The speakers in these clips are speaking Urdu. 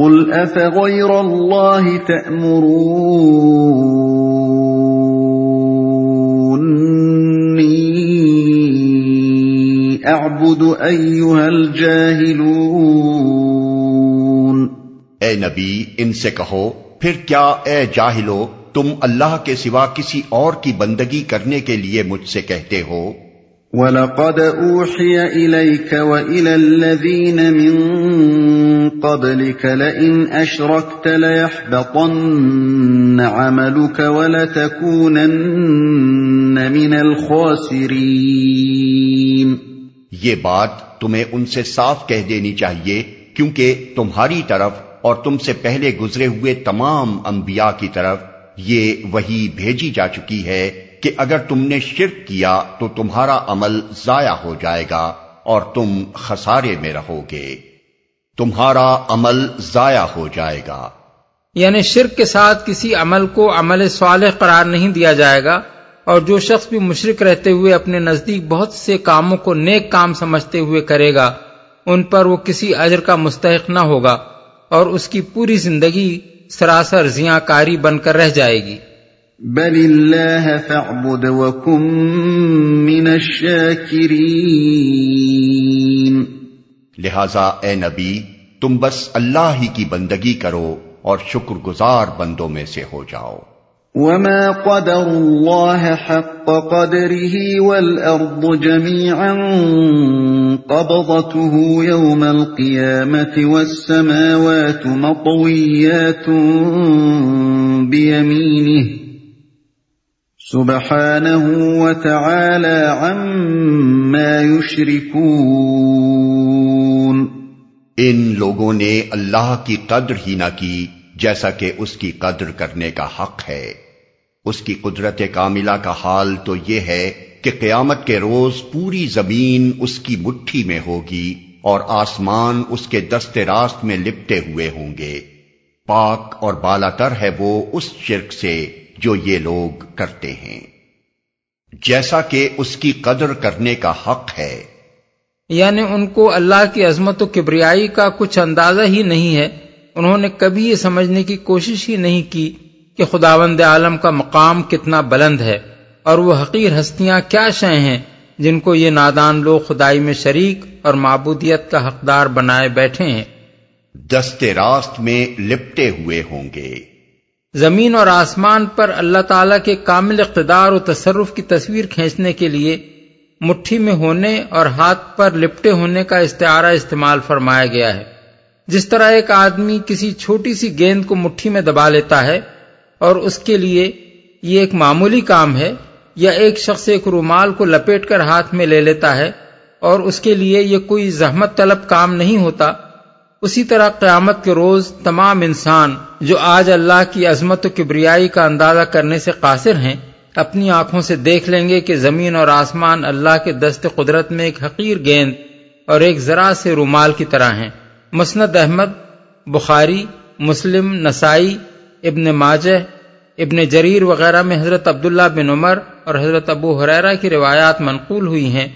قل افغير الله تأمروني اعبد ايها الجاهلون اے نبی ان سے کہو پھر کیا اے جاہلو تم اللہ کے سوا کسی اور کی بندگی کرنے کے لیے مجھ سے کہتے ہو؟ وَلَقَدْ أُوحِيَ إِلَيْكَ وَإِلَى الَّذِينَ مِن قَبْلِكَ لَئِنْ أَشْرَكْتَ لَيَحْبَطَنَّ عَمَلُكَ وَلَتَكُونَنَّ مِنَ الْخَاسِرِينَ. یہ بات تمہیں ان سے صاف کہہ دینی چاہیے کیونکہ تمہاری طرف اور تم سے پہلے گزرے ہوئے تمام انبیاء کی طرف یہ وہی بھیجی جا چکی ہے کہ اگر تم نے شرک کیا تو تمہارا عمل ضائع ہو جائے گا اور تم خسارے میں رہو گے۔ تمہارا عمل ضائع ہو جائے گا۔ یعنی شرک کے ساتھ کسی عمل کو عمل صالح قرار نہیں دیا جائے گا اور جو شخص بھی مشرک رہتے ہوئے اپنے نزدیک بہت سے کاموں کو نیک کام سمجھتے ہوئے کرے گا ان پر وہ کسی اجر کا مستحق نہ ہوگا اور اس کی پوری زندگی سراسر زیاں کاری بن کر رہ جائے گی۔ بل اللہ فاعبد وکم من الشاکرین لہذا اے نبی، تم بس اللہ ہی کی بندگی کرو اور شکر گزار بندوں میں سے ہو جاؤ۔ وما قدر الله حق قدره والأرض جميعا قبضته يوم القيامة والسماوات مطويات بيمينه سبحانه وتعالى عما يشركون ان لوگوں نے اللہ کی قدر ہی نہ کی، جیسا کہ اس کی قدر کرنے کا حق ہے۔ اس کی قدرت کاملہ کا حال تو یہ ہے کہ قیامت کے روز پوری زمین اس کی مٹھی میں ہوگی اور آسمان اس کے دست راست میں لپٹے ہوئے ہوں گے۔ پاک اور بالا تر ہے وہ اس شرک سے جو یہ لوگ کرتے ہیں۔ جیسا کہ اس کی قدر کرنے کا حق ہے۔ یعنی ان کو اللہ کی عظمت و کبریائی کا کچھ اندازہ ہی نہیں ہے۔ انہوں نے کبھی یہ سمجھنے کی کوشش ہی نہیں کی کہ خداوند عالم کا مقام کتنا بلند ہے اور وہ حقیر ہستیاں کیا شے ہیں جن کو یہ نادان لوگ خدائی میں شریک اور معبودیت کا حقدار بنائے بیٹھے ہیں۔ دست راست میں لپٹے ہوئے ہوں گے۔ زمین اور آسمان پر اللہ تعالی کے کامل اقتدار و تصرف کی تصویر کھینچنے کے لیے مٹھی میں ہونے اور ہاتھ پر لپٹے ہونے کا استعارہ استعمال فرمایا گیا ہے۔ جس طرح ایک آدمی کسی چھوٹی سی گیند کو مٹھی میں دبا لیتا ہے اور اس کے لیے یہ ایک معمولی کام ہے یا ایک شخص ایک رومال کو لپیٹ کر ہاتھ میں لے لیتا ہے اور اس کے لیے یہ کوئی زحمت طلب کام نہیں ہوتا، اسی طرح قیامت کے روز تمام انسان جو آج اللہ کی عظمت و کبریائی کا اندازہ کرنے سے قاصر ہیں اپنی آنکھوں سے دیکھ لیں گے کہ زمین اور آسمان اللہ کے دست قدرت میں ایک حقیر گیند اور ایک ذرا سے رومال کی طرح ہیں۔ مسند احمد، بخاری، مسلم، نسائی، ابن ماجہ، ابن جریر وغیرہ میں حضرت عبداللہ بن عمر اور حضرت ابو حریرہ کی روایات منقول ہوئی ہیں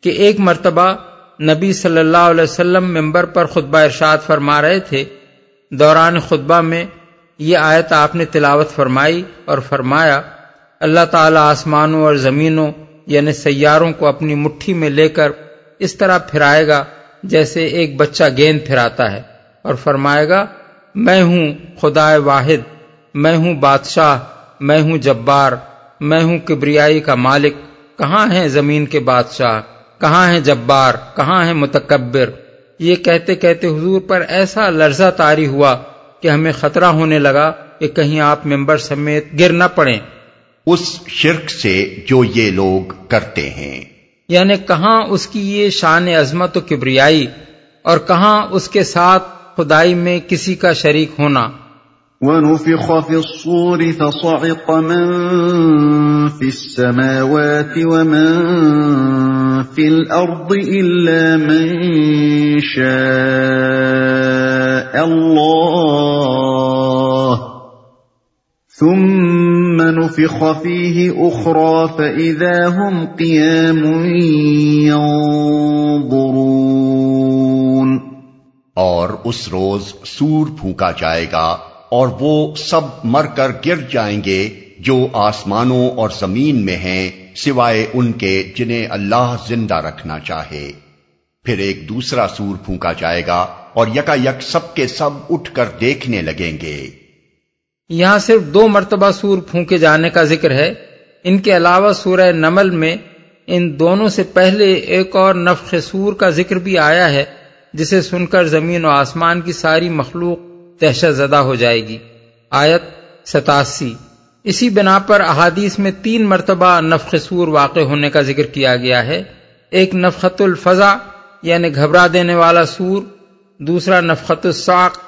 کہ ایک مرتبہ نبی صلی اللہ علیہ وسلم ممبر پر خطبہ ارشاد فرما رہے تھے۔ دوران خطبہ میں یہ آیت آپ نے تلاوت فرمائی اور فرمایا اللہ تعالی آسمانوں اور زمینوں یعنی سیاروں کو اپنی مٹھی میں لے کر اس طرح پھرائے گا جیسے ایک بچہ گیند پھراتا ہے اور فرمائے گا، میں ہوں خدا واحد، میں ہوں بادشاہ، میں ہوں جبار، میں ہوں کبریائی کا مالک، کہاں ہے زمین کے بادشاہ؟ کہاں ہے جبار؟ کہاں ہے متکبر؟ یہ کہتے کہتے حضور پر ایسا لرزہ تاری ہوا کہ ہمیں خطرہ ہونے لگا کہ کہیں آپ ممبر سمیت گر نہ پڑیں۔ اس شرک سے جو یہ لوگ کرتے ہیں۔ یعنی کہاں اس کی یہ شان عظمت و کبریائی اور کہاں اس کے ساتھ خدائی میں کسی کا شریک ہونا۔ ونفخ في الصور فصعق من في السماوات ومن في الأرض إلا من شاء الله ثم نفخ فيه أخرى فإذا هم قيام ينظرون۔ اور اس روز سور پھونکا جائے گا اور وہ سب مر کر گر جائیں گے جو آسمانوں اور زمین میں ہیں، سوائے ان کے جنہیں اللہ زندہ رکھنا چاہے۔ پھر ایک دوسرا سور پھونکا جائے گا اور یکا یک سب کے سب اٹھ کر دیکھنے لگیں گے۔ یہاں صرف دو مرتبہ سور پھونکے جانے کا ذکر ہے۔ ان کے علاوہ سورہ نمل میں ان دونوں سے پہلے ایک اور نفخ سور کا ذکر بھی آیا ہے، جسے سن کر زمین و آسمان کی ساری مخلوق دہشت زدہ ہو جائے گی۔ آیت ستاسی۔ اسی بنا پر احادیث میں تین مرتبہ نفخ سور واقع ہونے کا ذکر کیا گیا ہے۔ ایک نفخت الفضا یعنی گھبرا دینے والا سور، دوسرا نفخت الساق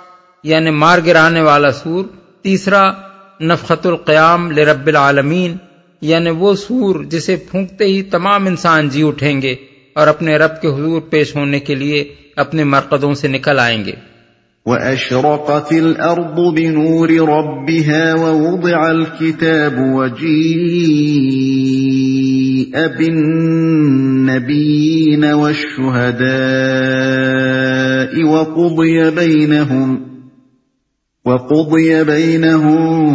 یعنی مار گرانے والا سور تیسرا نفخت القیام لرب العالمین یعنی وہ سور جسے پھونکتے ہی تمام انسان جی اٹھیں گے اور اپنے رب کے حضور پیش ہونے کے لیے اپنے مرکزوں سے نکل آئیں گے۔ وَأَشْرَقَتِ الْأَرْضُ بِنُورِ رَبِّهَا وَوُضِعَ الْكِتَابُ وَجِيءَ بِالنَّبِيِّينَ وَالشُّهَدَاءِ وَقُضِيَ بَيْنَهُمْ وَقُضِيَ بَيْنَهُمْ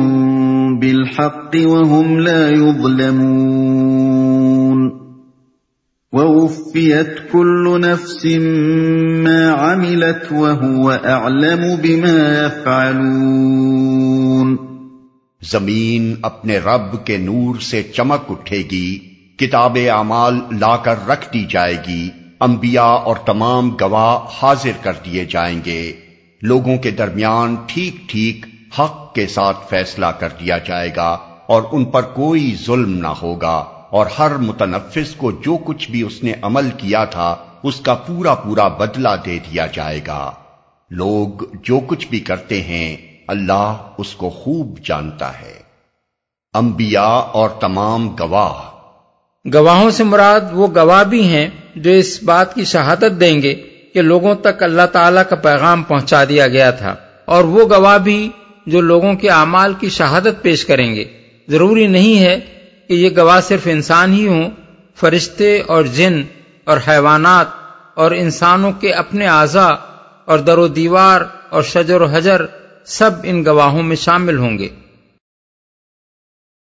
بِالْحَقِّ وَهُمْ لَا يُظْلَمُونَ. وَوُفِّيَتْ كُلُّ نَفْسٍ مَّا عَمِلَتْ وَهُوَ أَعْلَمُ بِمَا يَفْعَلُونَ. زمین اپنے رب کے نور سے چمک اٹھے گی، کتاب اعمال لا کر رکھ دی جائے گی، انبیاء اور تمام گواہ حاضر کر دیے جائیں گے۔ لوگوں کے درمیان ٹھیک ٹھیک حق کے ساتھ فیصلہ کر دیا جائے گا اور ان پر کوئی ظلم نہ ہوگا اور ہر متنفس کو جو کچھ بھی اس نے عمل کیا تھا، اس کا پورا پورا بدلہ دے دیا جائے گا۔ لوگ جو کچھ بھی کرتے ہیں، اللہ اس کو خوب جانتا ہے۔ انبیاء اور تمام گواہ۔ گواہوں سے مراد وہ گواہ بھی ہیں جو اس بات کی شہادت دیں گے۔ کہ لوگوں تک اللہ تعالی کا پیغام پہنچا دیا گیا تھا۔ اور وہ گواہ بھی جو لوگوں کے اعمال کی شہادت پیش کریں گے۔ ضروری نہیں ہے کہ یہ گواہ صرف انسان ہی ہوں، فرشتے اور جن اور حیوانات اور انسانوں کے اپنے اعضا اور در و دیوار اور شجر و حجر سب ان گواہوں میں شامل ہوں گے۔